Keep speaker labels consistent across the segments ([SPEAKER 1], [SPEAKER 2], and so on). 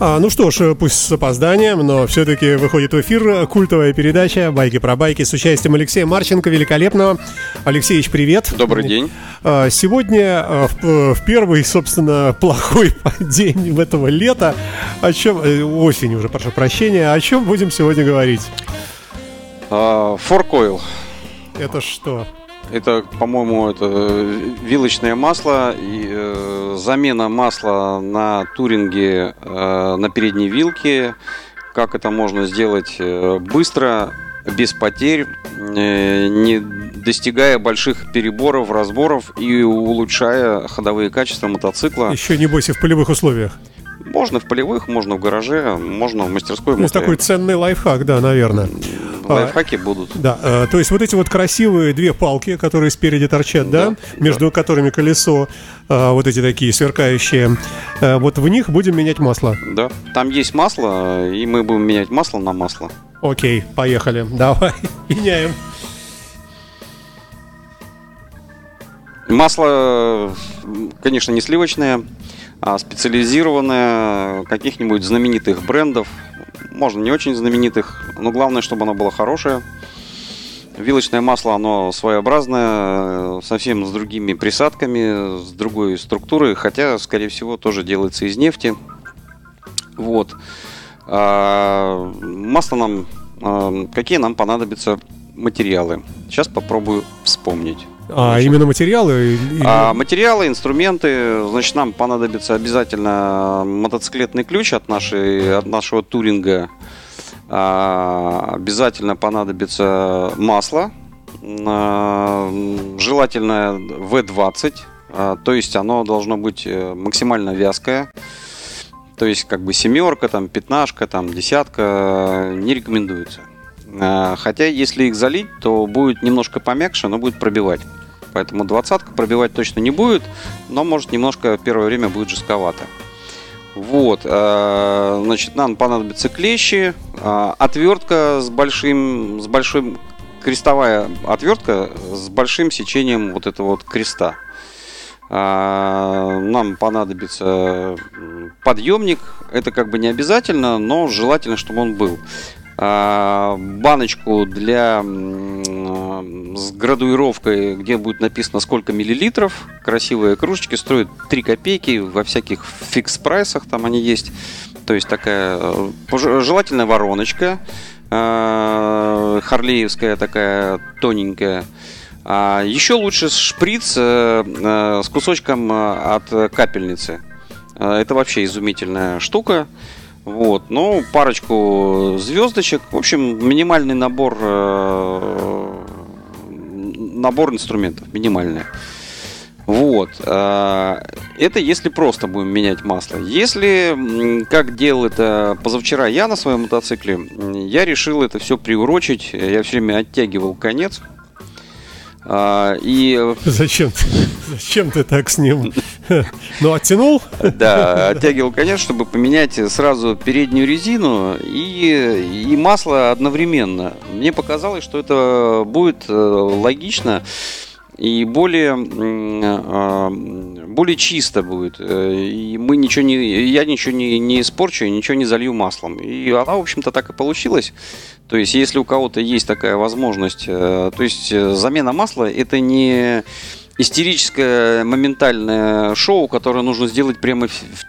[SPEAKER 1] А, ну что ж, пусть с опозданием, но все-таки выходит в эфир культовая передача «Байки про байки» с участием Алексея Марченко, великолепного. Алексеевич, привет.
[SPEAKER 2] Добрый день.
[SPEAKER 1] А, Сегодня а, в, в первый, собственно, плохой день в этого лета, о чем, э, осень уже, прошу прощения, о чем будем сегодня говорить?
[SPEAKER 2] А, Fork Oil.
[SPEAKER 1] Это что?
[SPEAKER 2] Это, по-моему, это э, вилочное масло и э, замена масла на туринге э, на передней вилке. Как это можно сделать э, быстро, без потерь, э, не достигая больших переборов, разборов и улучшая ходовые качества мотоцикла.
[SPEAKER 1] Еще не бойся в полевых условиях.
[SPEAKER 2] Можно в полевых, можно в гараже, можно в мастерской. Можно-
[SPEAKER 1] такой ценный лайфхак, да, наверное.
[SPEAKER 2] Лайфхаки будут.
[SPEAKER 1] Да, э, то есть вот эти вот красивые две палки, которые спереди торчат, да,
[SPEAKER 2] Да,
[SPEAKER 1] между которыми колесо, э, вот эти такие сверкающие, э, вот в них будем менять масло.
[SPEAKER 2] Да. Там есть масло, и мы будем менять масло на масло.
[SPEAKER 1] Окей, поехали, давай, меняем.
[SPEAKER 2] Масло, конечно, не сливочное, а специализированное каких-нибудь знаменитых брендов. Можно не очень знаменитых, но главное, чтобы оно было хорошее. Вилочное масло, оно своеобразное, совсем с другими присадками, с другой структурой, хотя, скорее всего, тоже делается из нефти. Вот. А, масло нам... а, Какие нам понадобятся материалы? Сейчас попробую вспомнить.
[SPEAKER 1] А
[SPEAKER 2] Значит,
[SPEAKER 1] именно материалы? или-
[SPEAKER 2] а, материалы, инструменты, значит, нам понадобится обязательно мотоциклетный ключ от, нашей, от нашего туринга. А, обязательно понадобится масло, а, желательно V20, а, то есть оно должно быть э, максимально вязкое. То есть как бы семерка, там пятнашка, там десятка не рекомендуется. А, Хотя если их залить, то будет немножко помягче, но будет пробивать. Поэтому двадцатка пробивать точно не будет, но может немножко первое время будет жестковато. Вот, э, значит, нам понадобятся клещи, э, отвертка с большим, с большим крестовая отвертка с большим сечением вот этого вот креста. А, Нам понадобится подъемник. Это как бы не обязательно, но желательно, чтобы он был. А, Баночку для м, с градуировкой, где будет написано сколько миллилитров. Красивые кружечки стоят 3 копейки во всяких фикс-прайсах там они есть. То есть такая э, желательно вороночка. э, Харлеевская такая тоненькая. А еще лучше шприц э, с кусочком от капельницы. Это вообще изумительная штука. Вот, ну, парочку звездочек. В общем, минимальный набор э, набор инструментов, минимальный. Вот. э, Это если просто будем менять масло. Если, как делал это позавчера я на своем мотоцикле, я решил это все приурочить. Я все время оттягивал конец. А, И
[SPEAKER 1] Зачем, ты- зачем ты так с ним? Ну, оттянул?
[SPEAKER 2] да, оттягивал конец, чтобы поменять сразу переднюю резину и, и масло одновременно. Мне показалось, что это будет э, логично и более, э, более чисто будет. Э, И мы ничего не, я ничего не, не испорчу, ничего не залью маслом. И она, в общем-то, так и получилась. То есть, если у кого-то есть такая возможность, э, то есть э, замена масла это не истерическое моментальное шоу, которое нужно сделать прямо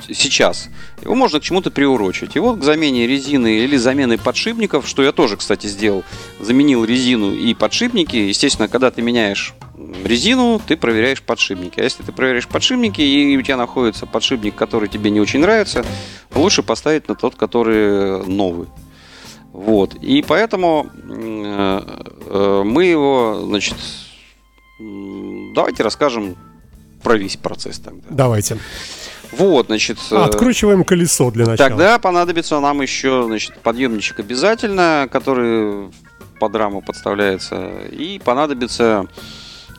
[SPEAKER 2] сейчас. Его можно к чему-то приурочить. И вот к замене резины или замены подшипников, что я тоже, кстати, сделал, заменил резину и подшипники. Естественно, когда ты меняешь резину, ты проверяешь подшипники. А если ты проверяешь подшипники и у тебя находится подшипник, который тебе не очень нравится, лучше поставить на тот, который новый. Вот. И поэтому э, э, мы его, значит, давайте расскажем про весь процесс тогда.
[SPEAKER 1] Давайте.
[SPEAKER 2] Вот, значит, э,
[SPEAKER 1] Откручиваем колесо для начала.
[SPEAKER 2] тогда понадобится нам еще, значит, подъемничек обязательно, который под раму подставляется, и понадобится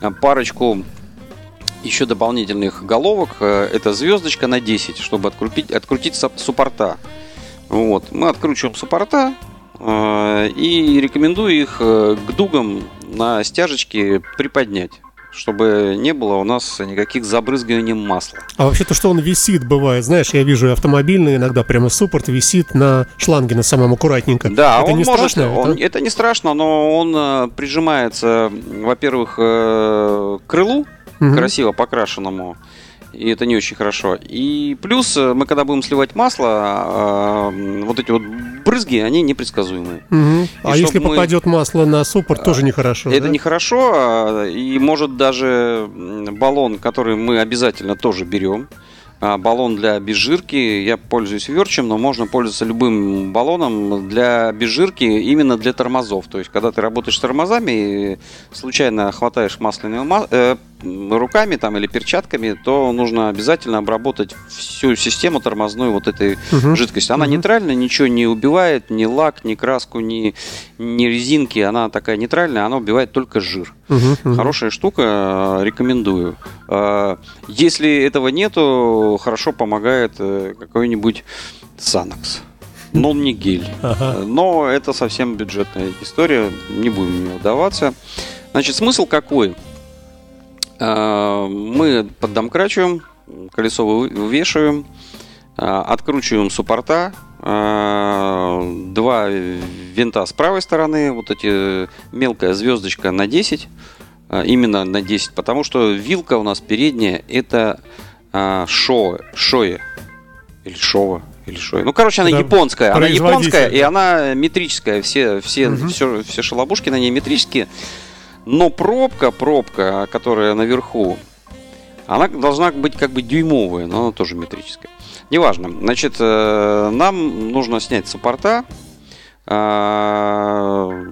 [SPEAKER 2] э, парочку еще дополнительных головок. Э, Это звездочка на 10, чтобы открутить, открутить суппорта. Вот. Мы откручиваем суппорта э, и рекомендую их к дугам на стяжечке приподнять, чтобы не было у нас никаких забрызгиваний масла.
[SPEAKER 1] А вообще-то, что он висит, бывает, знаешь, я вижу автомобильный, иногда прямо суппорт висит на шланге на самом аккуратненько.
[SPEAKER 2] Да,
[SPEAKER 1] это
[SPEAKER 2] он
[SPEAKER 1] не
[SPEAKER 2] может,
[SPEAKER 1] страшно?
[SPEAKER 2] он-
[SPEAKER 1] Это-
[SPEAKER 2] это не страшно, но он э, прижимается, во-первых, э, к крылу,
[SPEAKER 1] Мгм.
[SPEAKER 2] красиво покрашенному, и это не очень хорошо. И плюс, э, мы когда будем сливать масло, э, вот эти вот брызги, они непредсказуемые.
[SPEAKER 1] Мгм. А если
[SPEAKER 2] мы-
[SPEAKER 1] попадет масло на суппорт, тоже нехорошо.
[SPEAKER 2] Это
[SPEAKER 1] да?
[SPEAKER 2] нехорошо, а, и может даже баллон, который мы обязательно тоже берем, а, баллон для обезжирки, я пользуюсь верчем, но можно пользоваться любым баллоном для обезжирки именно для тормозов. То есть, когда ты работаешь с тормозами случайно хватаешь масляными ма- э, руками там, или перчатками, то нужно обязательно обработать всю систему тормозной вот этой
[SPEAKER 1] Мгм.
[SPEAKER 2] жидкости. Она
[SPEAKER 1] Мгм.
[SPEAKER 2] нейтральная, ничего не убивает, ни лак, ни краску, ни, ни резинки. Она такая нейтральная, она убивает только жир.
[SPEAKER 1] Мгм.
[SPEAKER 2] Хорошая штука, э, рекомендую. Э, Если этого нету, хорошо помогает э, какой-нибудь Санакс. Но не гель.
[SPEAKER 1] Ага.
[SPEAKER 2] Но это совсем бюджетная история, не будем в нее вдаваться. Значит, смысл какой? Э, Мы поддомкрачиваем, колесо вы- вывешиваем, э, откручиваем суппорта, э, два винта с правой стороны, вот эти мелкая звездочка на 10, э, именно на 10, потому что вилка у нас передняя это шо, шоэ, или шова, или шоэ. Ну, короче, она
[SPEAKER 1] Это
[SPEAKER 2] японская, она японская, и
[SPEAKER 1] да.
[SPEAKER 2] она метрическая, все, все,
[SPEAKER 1] Мгм.
[SPEAKER 2] все, все шалобушки на ней метрические. Но пробка, пробка, которая наверху, она должна быть как бы дюймовая, но она тоже метрическая. Неважно. Значит, э, нам нужно снять суппорта, э,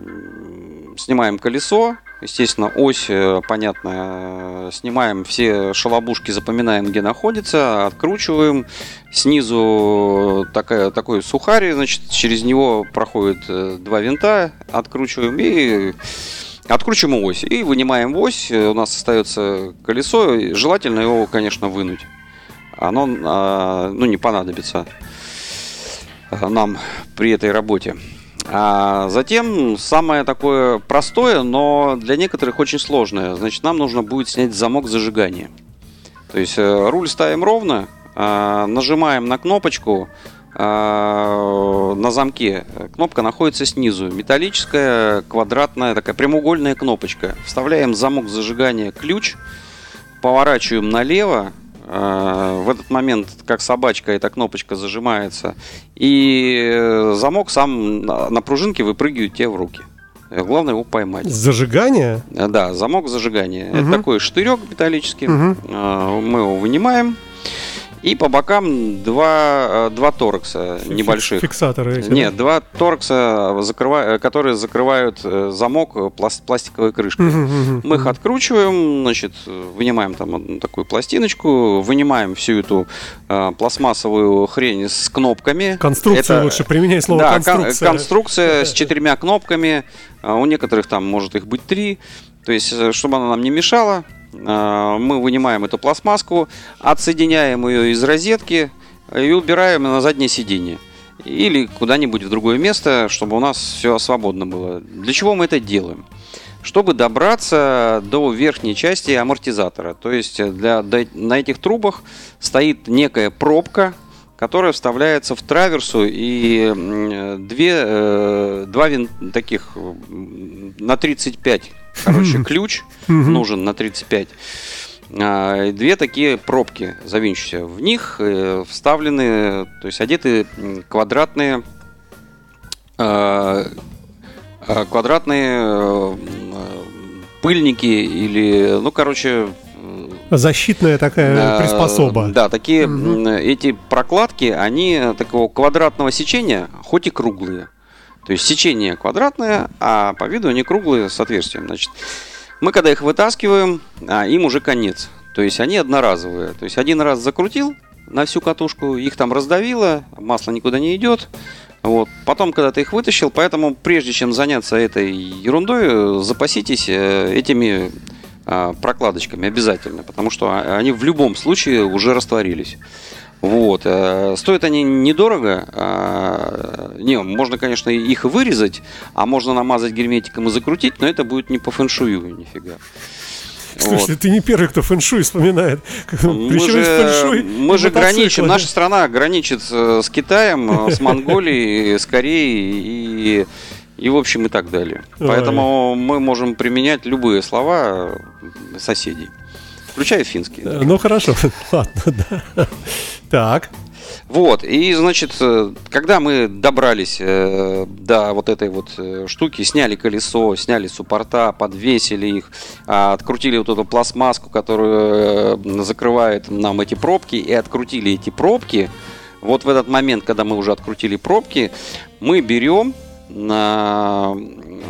[SPEAKER 2] снимаем колесо, естественно, ось, э, понятно, э, снимаем все шалобушки, запоминаем, где находится, откручиваем, снизу такая, такой сухарь, значит, через него проходит два винта, откручиваем и Откручиваем ось и вынимаем ось. Э, У нас остается колесо. Желательно его, конечно, вынуть. Оно а, ну, не понадобится а, нам при этой работе. А затем самое такое простое, но для некоторых очень сложное. Значит, нам нужно будет снять замок зажигания. То есть э, руль ставим ровно, а, нажимаем на кнопочку на замке. Кнопка находится снизу. Металлическая, квадратная, такая прямоугольная кнопочка. Вставляем замок зажигания ключ, поворачиваем налево. А, В этот момент, как собачка, эта кнопочка зажимается. И э, замок сам на пружинке выпрыгивает тебе в руки. Э, Главное его поймать.
[SPEAKER 1] Зажигание?
[SPEAKER 2] Э, Да, замок зажигания.
[SPEAKER 1] Мгм.
[SPEAKER 2] Это такой штырек металлический. А, Мы его вынимаем. И по бокам два, э, два торкса небольших.
[SPEAKER 1] Фиксаторы эти, да?
[SPEAKER 2] Нет, два торкса, закрыва- э, которые закрывают э, замок пласт- пластиковой крышкой.
[SPEAKER 1] Мгм, мгм,
[SPEAKER 2] Мы их откручиваем, значит, вынимаем там одну такую пластиночку, вынимаем всю эту э, пластмассовую хрень с кнопками.
[SPEAKER 1] Конструкцию
[SPEAKER 2] Это-
[SPEAKER 1] лучше применяй слово
[SPEAKER 2] да, кон-
[SPEAKER 1] конструкция.
[SPEAKER 2] конструкция с четырьмя кнопками. А У некоторых там может их быть три. То есть, чтобы она нам не мешала, мы вынимаем эту пластмасску, отсоединяем ее из розетки и убираем на заднее сиденье. Или куда-нибудь в другое место, чтобы у нас все свободно было. Для чего мы это делаем? Чтобы добраться до верхней части амортизатора. То есть для, до- на этих трубах стоит некая пробка, которая вставляется в траверсу и две, э, два вин, таких на 35, короче, ключ нужен на 35. А, Две такие пробки завинчивающиеся. В них э, вставлены, то есть одеты квадратные э, э, квадратные э, пыльники или, ну, короче,
[SPEAKER 1] Защитная такая приспособа.
[SPEAKER 2] Да, такие м, эти прокладки, они такого квадратного сечения, хоть и круглые. То есть сечение квадратное, а по виду они круглые с отверстием. Значит, мы когда их вытаскиваем, а, им уже конец. То есть они одноразовые. То есть один раз закрутил на всю катушку, их там раздавило, масло никуда не идет. Вот. Потом, когда ты их вытащил, поэтому прежде чем заняться этой ерундой, запаситесь э, этими а, прокладочками обязательно, потому что а- они в любом случае уже растворились. Вот. э, Стоят они недорого. Не, можно, конечно, их вырезать, а можно намазать герметиком и закрутить, но это будет не по фэншую нифига.
[SPEAKER 1] Слушай, ты не первый, кто фэншуй вспоминает.
[SPEAKER 2] Мы
[SPEAKER 1] Причем
[SPEAKER 2] же,
[SPEAKER 1] фэншуй
[SPEAKER 2] мы же граничим, наша страна граничит с, Китаем, с Монголией, с Кореей и, и, в общем, и так далее. Поэтому мы можем применять любые слова соседей, включая финские.
[SPEAKER 1] Э, Ну хорошо, ладно, да. Так.
[SPEAKER 2] Вот, и, значит, э, когда мы добрались э, до вот этой вот э, штуки, сняли колесо, сняли суппорта, подвесили их, а, открутили вот эту пластмасску, которую закрывает нам эти пробки, и открутили эти пробки, вот в этот момент, когда мы уже открутили пробки, мы берем на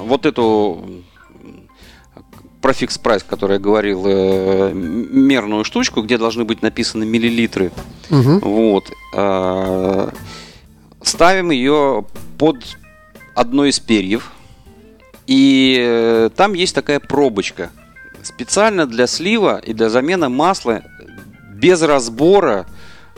[SPEAKER 2] вот эту профикс прайс, который я говорил, мерную штучку, где должны быть написаны миллилитры.
[SPEAKER 1] Мгм.
[SPEAKER 2] Вот. э, Ставим ее под одно из перьев. И э, там есть такая пробочка. Специально для слива и для замены масла без разбора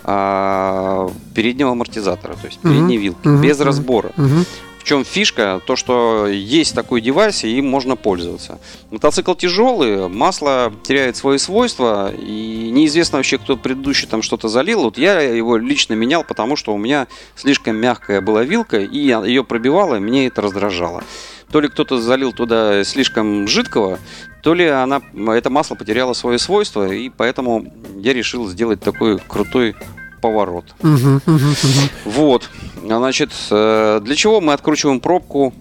[SPEAKER 2] а, переднего амортизатора, то есть передней вилки,
[SPEAKER 1] Мгм.
[SPEAKER 2] без разбора.
[SPEAKER 1] Мгм.
[SPEAKER 2] Чем фишка? То, что есть такой девайс, и им можно пользоваться. Мотоцикл тяжелый, масло теряет свои свойства, и неизвестно вообще, кто предыдущий там что-то залил. Вот я его лично менял, потому что у меня слишком мягкая была вилка, и ее пробивала, и мне это раздражало. То ли кто-то залил туда слишком жидкого, то ли она, это масло потеряло свои свойства, и поэтому я решил сделать такой крутой поворот.
[SPEAKER 1] Мгм. Мгм.
[SPEAKER 2] Вот, значит, э, для чего мы откручиваем пробку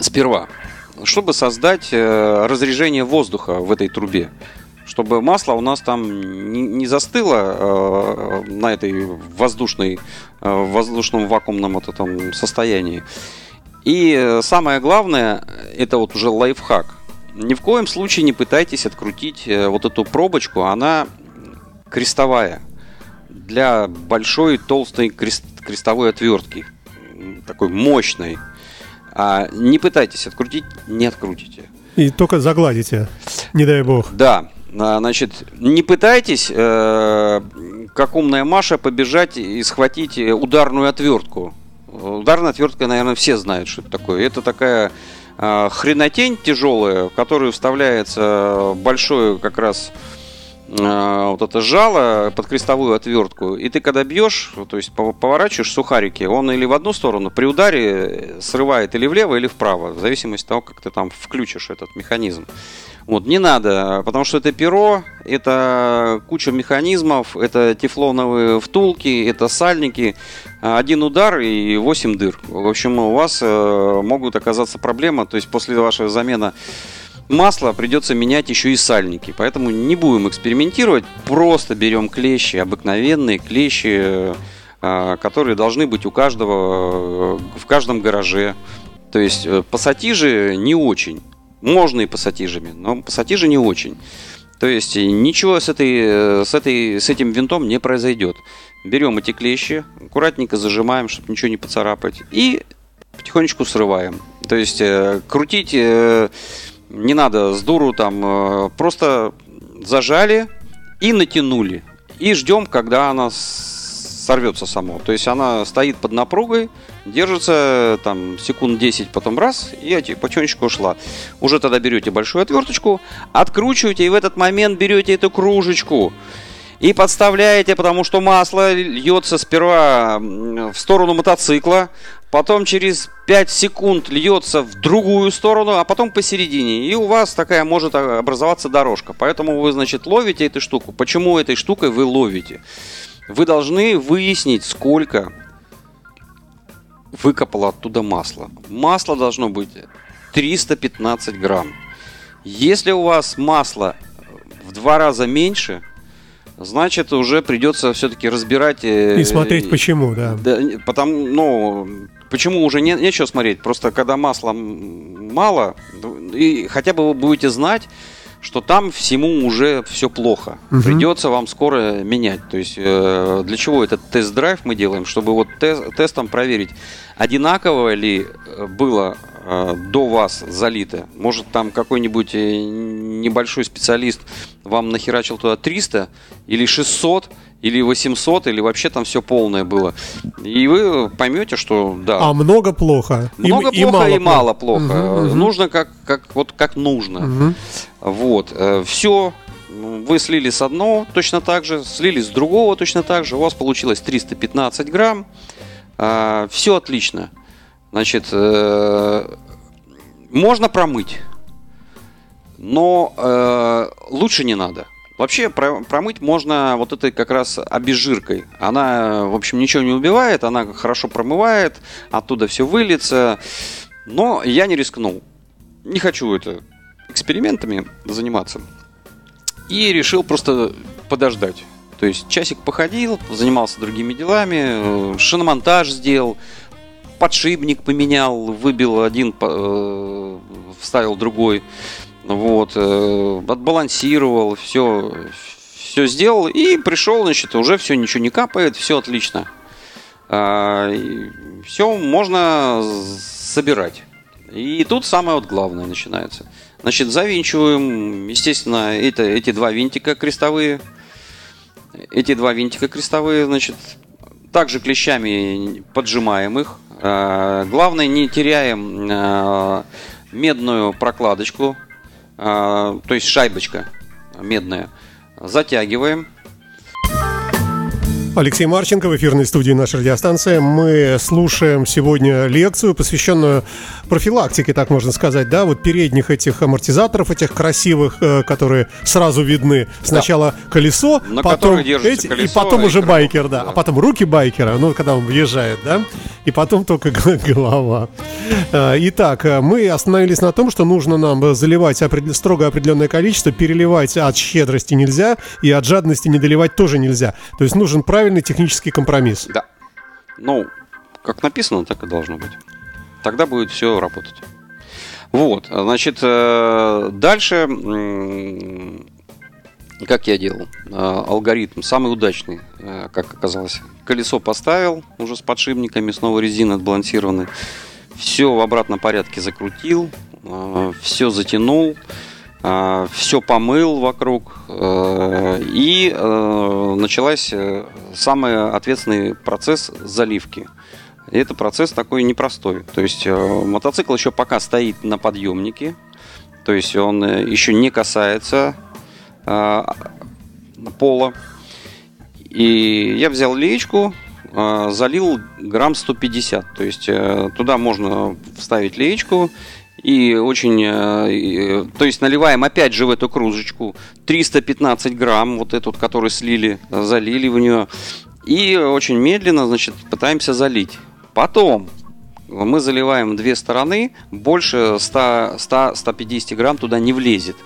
[SPEAKER 2] сперва? Чтобы создать э, разрежение воздуха в этой трубе. Чтобы масло у нас там не застыло э, на этой воздушной, воздушном вакуумном вот этом состоянии. И самое главное, это вот уже лайфхак. Ни в коем случае не пытайтесь открутить вот эту пробочку, она крестовая для большой толстой крест- крестовой отвертки, такой мощной. А не пытайтесь открутить, не открутите.
[SPEAKER 1] И только загладите, не дай бог.
[SPEAKER 2] Да, а, значит, не пытайтесь, э, как умная Маша, побежать и схватить э, ударную отвертку. Ударная отвертка, наверное, все знают, что это такое. Это такая э, хренотень тяжелая, в которую вставляется большое как раз вот это жало под крестовую отвертку. И ты когда бьешь, то есть пов- поворачиваешь сухарики, он или в одну сторону при ударе срывает или влево, или вправо, в зависимости от того, как ты там включишь этот механизм. Вот, не надо, потому что это перо, это куча механизмов, это тефлоновые втулки, это сальники. Один удар и 8 дыр. В общем, у вас э, могут оказаться проблемы, то есть после вашей замены масла придется менять еще и сальники. Поэтому не будем экспериментировать, просто берем клещи, обыкновенные клещи, э, которые должны быть у каждого, э, в каждом гараже. То есть пассатижи не очень. Можно и пассатижами, но пассатижи не очень. То есть ничего с, этой, э, с, этой, с этим винтом не произойдет. Берем эти клещи, аккуратненько зажимаем, чтобы ничего не поцарапать. И потихонечку срываем. То есть э, крутить э, не надо с дуру там, просто зажали и натянули. И ждем, когда она сорвется само. То есть она стоит под напругой, держится там секунд 10, потом раз, и потихонечку ушла. Уже тогда берете большую отверточку, откручиваете, и в этот момент берете эту кружечку и подставляете, потому что масло льется сперва в сторону мотоцикла, потом через 5 секунд льется в другую сторону, а потом посередине. И у вас такая может образоваться дорожка. Поэтому вы, значит, ловите эту штуку. Почему этой штукой вы ловите? Вы должны выяснить, сколько выкопало оттуда масло. Масло должно быть 315 грамм. Если у вас масло в два раза меньше, значит уже придется все-таки разбирать э,
[SPEAKER 1] И смотреть почему, да.
[SPEAKER 2] да, потому, ну, почему уже не, нечего смотреть? Просто когда масла мало, ну, и хотя бы вы будете знать, что там всему уже все плохо.
[SPEAKER 1] Мгм.
[SPEAKER 2] Придется вам скоро менять. То есть э, для чего этот тест-драйв мы делаем? Чтобы вот те- тестом проверить, одинаково ли э, было э, до вас залито. Может, там какой-нибудь э, небольшой специалист вам нахерачил туда 300 или 600, или 800, или вообще там все полное было. И вы поймете, что да.
[SPEAKER 1] А много плохо.
[SPEAKER 2] Много и, плохо и мало, плохо. Угу, угу. Нужно как, как, вот, как нужно. Угу. Вот. Все. Вы слили с одного точно так же, слили с другого точно так же. У вас получилось 315 грамм. А, все отлично. Значит, э, можно промыть, но э, лучше не надо. Вообще промыть можно вот этой как раз обезжиркой. Она, в общем, ничего не убивает, она хорошо промывает, оттуда все выльется. Но я не рискнул. Не хочу это экспериментами заниматься. И решил просто подождать. То есть часик походил, занимался другими делами, э, шиномонтаж сделал, подшипник поменял, выбил один, э, вставил другой. Вот, э, отбалансировал, все, все сделал и пришел, значит, уже все, ничего не капает, все отлично. А, все можно собирать. И тут самое вот главное начинается. Значит, завинчиваем, естественно, это, эти два винтика крестовые. Эти два винтика крестовые, значит, также клещами поджимаем их. А, главное, не теряем а, медную прокладочку а, то есть шайбочка медная. Затягиваем.
[SPEAKER 1] Алексей Марченко в эфирной студии нашей радиостанции. Мы слушаем сегодня лекцию, посвященную профилактике, так можно сказать, да, вот передних этих амортизаторов, этих красивых, э, которые сразу видны. Сначала да. колесо, На потом эти, колесо, и потом уже байкер, да. да, а потом руки байкера, ну, когда он въезжает, да, и потом только голова. Э, итак, э, мы остановились на том, что нужно нам заливать строго определенное количество, переливать от щедрости нельзя, и от жадности не доливать тоже нельзя. То есть нужен правильный технический компромисс.
[SPEAKER 2] Да. Ну, как написано, так и должно быть. Тогда будет все работать. Вот, значит, э, дальше, как я делал, э, алгоритм самый удачный, э, как оказалось. Колесо поставил уже с подшипниками, снова резина отбалансированная. Все в обратном порядке закрутил, все затянул, а, все помыл вокруг, э, и э, началась самый ответственный процесс заливки. И это процесс такой непростой. То есть мотоцикл еще пока стоит на подъемнике, то есть он еще не касается пола. И я взял леечку, залил грамм 150. То есть туда можно вставить леечку и очень, э, то есть наливаем опять же в эту кружечку 315 грамм, вот эту, который слили, залили в нее. И очень медленно, значит, пытаемся залить. Потом мы заливаем две стороны, больше 100-150 грамм туда не влезет.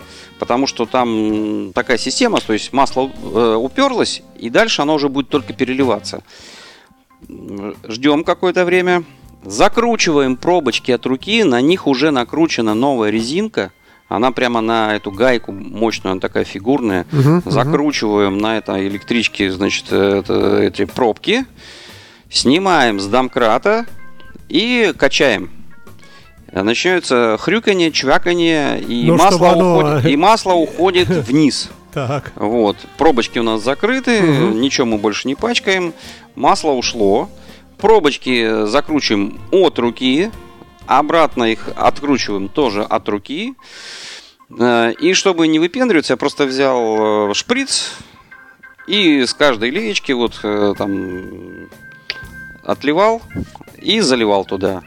[SPEAKER 2] Потому что там такая система, то есть масло э, уперлось, и дальше оно уже будет только переливаться. Ждем какое-то время, Закручиваем пробочки от руки, на них уже накручена новая резинка. Она прямо на эту гайку мощную, она такая фигурная. Uh-huh, Закручиваем uh-huh. на этой электричке, значит, это, эти пробки. Снимаем с домкрата и качаем. Начинается хрюканье, чвяканье, и, ну, масло, оно... уходит, и масло уходит вниз. Так. Вот. Пробочки у нас закрыты, угу. ничего мы больше не пачкаем. Масло ушло. Пробочки закручиваем от руки, обратно их откручиваем тоже от руки. Э, и чтобы не выпендриваться, я просто взял э, шприц и с каждой леечки вот э, там отливал и заливал туда.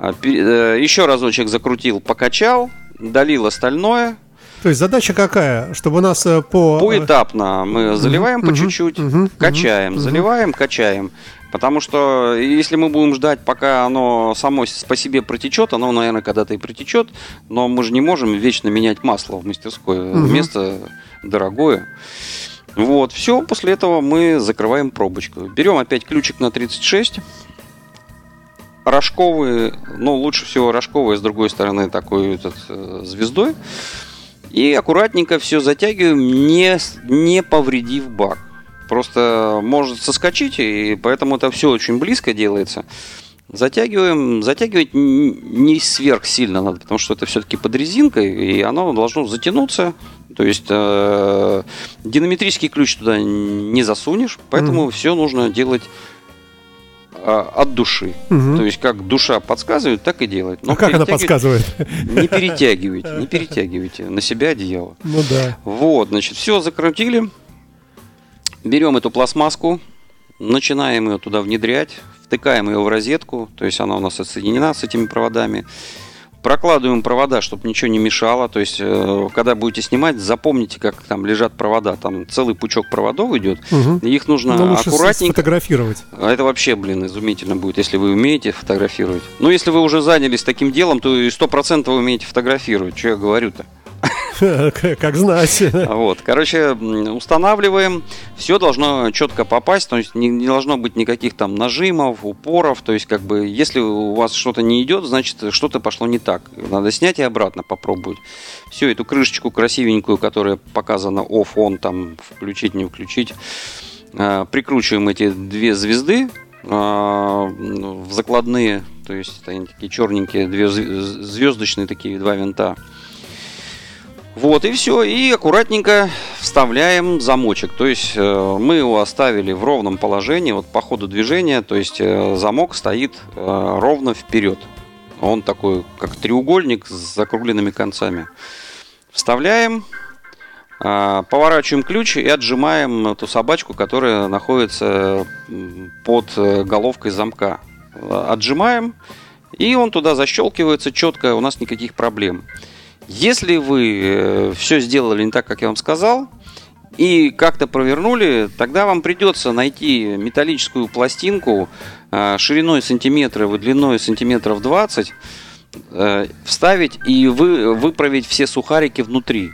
[SPEAKER 2] А, еще разочек закрутил, покачал, долил остальное.
[SPEAKER 1] То есть задача какая? Чтобы у нас по...
[SPEAKER 2] Поэтапно мы заливаем по чуть-чуть, качаем, заливаем, качаем. Потому что если мы будем ждать, пока оно само по себе протечет, оно, наверное, когда-то и протечет, но мы же не можем вечно менять масло в мастерской. Угу. Место дорогое. Вот, все, после этого мы закрываем пробочку. Берем опять ключик на 36. Рожковый, ну, лучше всего рожковый, с другой стороны, такой этот, э, звездой. И аккуратненько все затягиваем, не, не повредив бак просто может соскочить, и поэтому это все очень близко делается. Затягиваем. Затягивать не сверхсильно надо, потому что это все-таки под резинкой, и оно должно затянуться. То есть э, динамитрический ключ туда не засунешь, поэтому все нужно делать э, от души.
[SPEAKER 1] Мгм.
[SPEAKER 2] То есть как душа подсказывает, так и делать. Но
[SPEAKER 1] А как она подсказывает?
[SPEAKER 2] Не перетягивайте, не перетягивайте на себя одеяло.
[SPEAKER 1] Ну да.
[SPEAKER 2] Вот, значит, все закрутили. Берем эту пластмасску, начинаем ее туда внедрять, втыкаем ее в розетку, то есть она у нас отсоединена с этими проводами. Прокладываем провода, чтобы ничего не мешало. То есть, э, когда будете снимать, запомните, как там лежат провода. Там целый пучок проводов идет. И их нужно
[SPEAKER 1] Ну, лучше
[SPEAKER 2] аккуратненько.
[SPEAKER 1] сфотографировать.
[SPEAKER 2] А это вообще, блин, изумительно будет, если вы умеете фотографировать. Ну, если вы уже занялись таким делом, то и сто процентов вы умеете фотографировать. Что я говорю-то?
[SPEAKER 1] Как знать.
[SPEAKER 2] А Вот, короче, устанавливаем. Все должно четко попасть, то есть не, не должно быть никаких там нажимов, упоров. То есть, как бы, если у вас что-то не идет, значит, что-то пошло не так. Надо снять и обратно попробовать. Все, эту крышечку красивенькую, которая показана off-on, там, включить, не включить. а, Прикручиваем эти две звезды а, в закладные, то есть это такие черненькие, две зв- звездочные такие два винта. Вот и все, и аккуратненько вставляем замочек. То есть э, мы его оставили в ровном положении, вот по ходу движения, то есть э, замок стоит э, ровно вперед. Он такой, как треугольник с закругленными концами. Вставляем, поворачиваем ключ и отжимаем эту собачку, которая находится под головкой замка. Отжимаем, и он туда защелкивается четко, у нас никаких проблем. Если вы все сделали не так, как я вам сказал, и как-то провернули, тогда вам придется найти металлическую пластинку э, шириной сантиметра и длиной сантиметров 20, э, вставить и вы, выправить все сухарики внутри.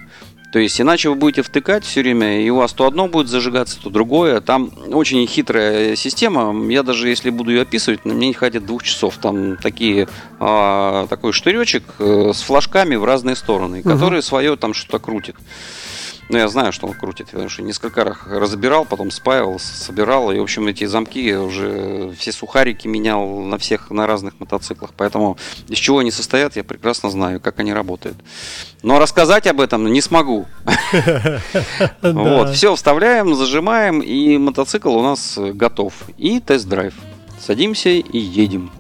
[SPEAKER 2] То есть, иначе вы будете втыкать все время, и у вас то одно будет зажигаться, то другое. Там очень хитрая система. Я даже если буду ее описывать, на мне не хватит двух часов. Там такие, а, такой штыречек э, с флажками в разные стороны, который свое там что-то крутит. Ну, я знаю, что он крутит, потому что несколько раз разбирал, потом спаивал, собирал. И, в общем, эти замки уже все сухарики менял на всех, на разных мотоциклах. Поэтому из чего они состоят, я прекрасно знаю, как они работают. Но рассказать об этом не смогу. Вот, все, вставляем, зажимаем, и мотоцикл у нас готов. И тест-драйв. Садимся и едем.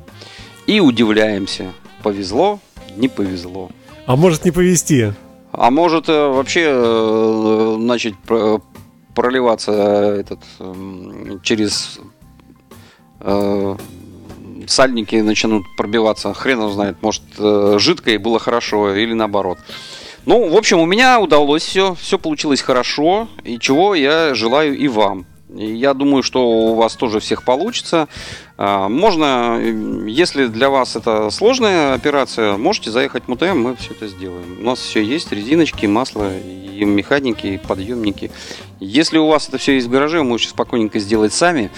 [SPEAKER 2] И удивляемся. Повезло, не повезло.
[SPEAKER 1] А может не повезти.
[SPEAKER 2] А может э, вообще э, начать про- проливаться этот эм, через э, сальники начнут пробиваться. Хрен его знает, может э, жидкое было хорошо или наоборот. Ну, в общем, у меня удалось все, все получилось хорошо, и чего я желаю и вам. Я думаю, что у вас тоже всех получится. А, Можно, э, если для вас это сложная операция, можете заехать в МТМ, мы все это сделаем. У нас все есть, резиночки, масло, и механики, и подъемники. Если у вас это все есть в гараже, вы можете спокойненько сделать сами,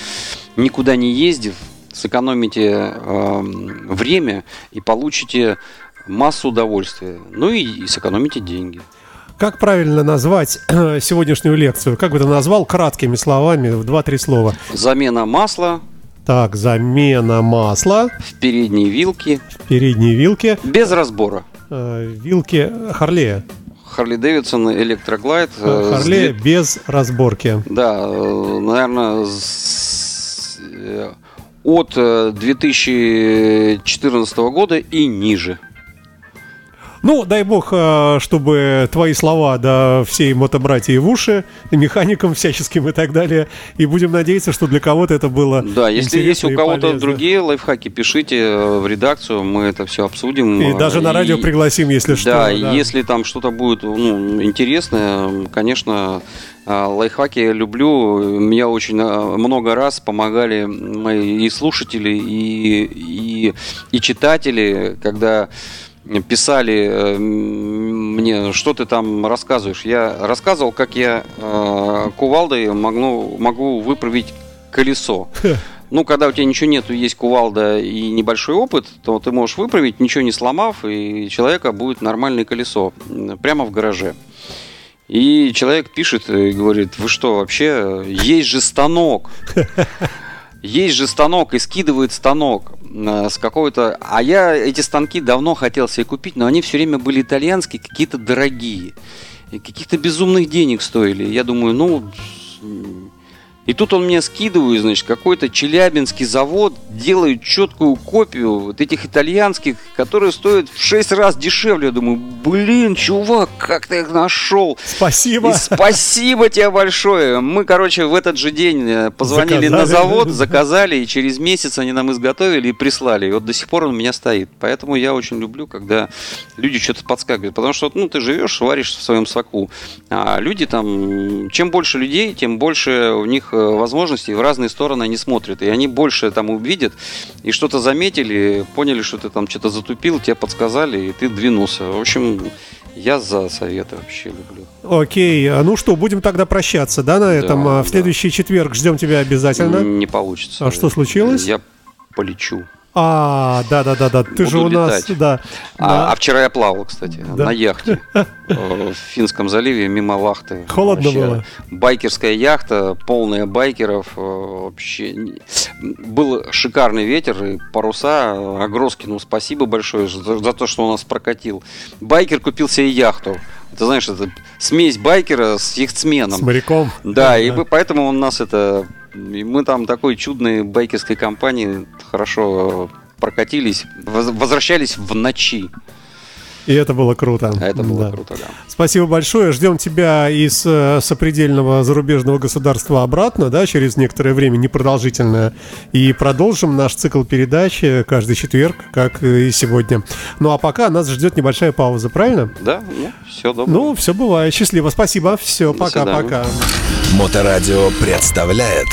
[SPEAKER 2] никуда не ездив, сэкономите э, время и получите массу удовольствия. Ну и, и сэкономите деньги.
[SPEAKER 1] Как правильно назвать сегодняшнюю лекцию? Как бы ты назвал краткими словами, в два-три слова?
[SPEAKER 2] Замена масла
[SPEAKER 1] Так, замена масла
[SPEAKER 2] в передней вилке
[SPEAKER 1] в передней вилке,
[SPEAKER 2] без разбора.
[SPEAKER 1] э, вилки Харлея.
[SPEAKER 2] Харли Дэвидсон Электроглайд. э, с
[SPEAKER 1] Харлея
[SPEAKER 2] две-
[SPEAKER 1] без разборки.
[SPEAKER 2] Да, наверное, от э, 2014 года и ниже.
[SPEAKER 1] Ну, дай бог, э, чтобы твои слова до всей мотобратьи в уши, механикам всяческим и так далее. И будем надеяться, что для кого-то это было
[SPEAKER 2] Да, если есть у кого-то другие лайфхаки, пишите э, в редакцию, мы это все обсудим.
[SPEAKER 1] И даже на радио
[SPEAKER 2] И-
[SPEAKER 1] пригласим, если что.
[SPEAKER 2] Да, если там что-то будет ну, интересное, конечно, а, лайфхаки я люблю. Меня очень много раз помогали мои и слушатели, и, и, и читатели, когда писали э, мне, что ты там рассказываешь. Я рассказывал, как я э, кувалдой могу, могу выправить колесо. Ну, когда у тебя ничего нету, есть кувалда и небольшой опыт, то ты можешь выправить, ничего не сломав, и человека будет нормальное колесо прямо в гараже. И человек пишет и говорит, вы что, вообще, есть же станок. есть же станок и скидывает станок э, с какой-то... А я эти станки давно хотел себе купить, но они все время были итальянские, какие-то дорогие. И каких-то безумных денег стоили. Я думаю, ну, и тут он мне скидывает, значит, какой-то челябинский завод делает четкую копию вот этих итальянских, которые стоят в 6 раз дешевле. Я думаю, блин, чувак, как ты их нашел?
[SPEAKER 1] Спасибо.
[SPEAKER 2] И спасибо тебе большое. Мы, короче, в этот же день э, позвонили
[SPEAKER 1] Заказали.
[SPEAKER 2] на завод, заказали, и через месяц они нам изготовили и прислали. И вот до сих пор он у меня стоит. Поэтому я очень люблю, когда люди что-то подскакивают. Потому что, ну, ты живешь, варишь в своем соку. А люди там, чем больше людей, тем больше у них возможностей, в разные стороны они смотрят. И они больше там увидят, и что-то заметили, поняли, что ты там что-то затупил, тебе подсказали, и ты двинулся. В общем, я за советы вообще люблю.
[SPEAKER 1] Окей, а ну что, будем тогда прощаться, да, на этом?
[SPEAKER 2] Да,
[SPEAKER 1] А в следующий четверг ждем тебя обязательно.
[SPEAKER 2] Не получится.
[SPEAKER 1] А что случилось?
[SPEAKER 2] Я полечу.
[SPEAKER 1] А, да, да, да, да. Ты
[SPEAKER 2] Буду
[SPEAKER 1] же у нас, да.
[SPEAKER 2] А,
[SPEAKER 1] да.
[SPEAKER 2] а вчера я плавал, кстати,
[SPEAKER 1] Да.
[SPEAKER 2] на яхте э, в Финском заливе мимо Лахты.
[SPEAKER 1] Холодно
[SPEAKER 2] Вообще,
[SPEAKER 1] было?
[SPEAKER 2] Байкерская яхта, полная байкеров. э, Вообще был шикарный ветер и паруса. Агроскину спасибо большое за, то, что он нас прокатил. Байкер купил себе яхту. Ты знаешь, это смесь байкера с яхтсменом.
[SPEAKER 1] С моряком.
[SPEAKER 2] Да, и поэтому он нас это... и мы там такой чудной байкерской компании хорошо прокатились, воз- возвращались в ночи.
[SPEAKER 1] И это было круто.
[SPEAKER 2] А это было
[SPEAKER 1] Да.
[SPEAKER 2] круто, да.
[SPEAKER 1] Спасибо большое. Ждем тебя из э, сопредельного зарубежного государства обратно, да, через некоторое время, непродолжительное. И продолжим наш цикл передач каждый четверг, как и сегодня. Ну а пока нас ждет небольшая пауза, правильно?
[SPEAKER 2] Да, ну, все добро.
[SPEAKER 1] Ну, все бывает. Счастливо. Спасибо. Все, пока-пока.
[SPEAKER 3] Моторадио представляет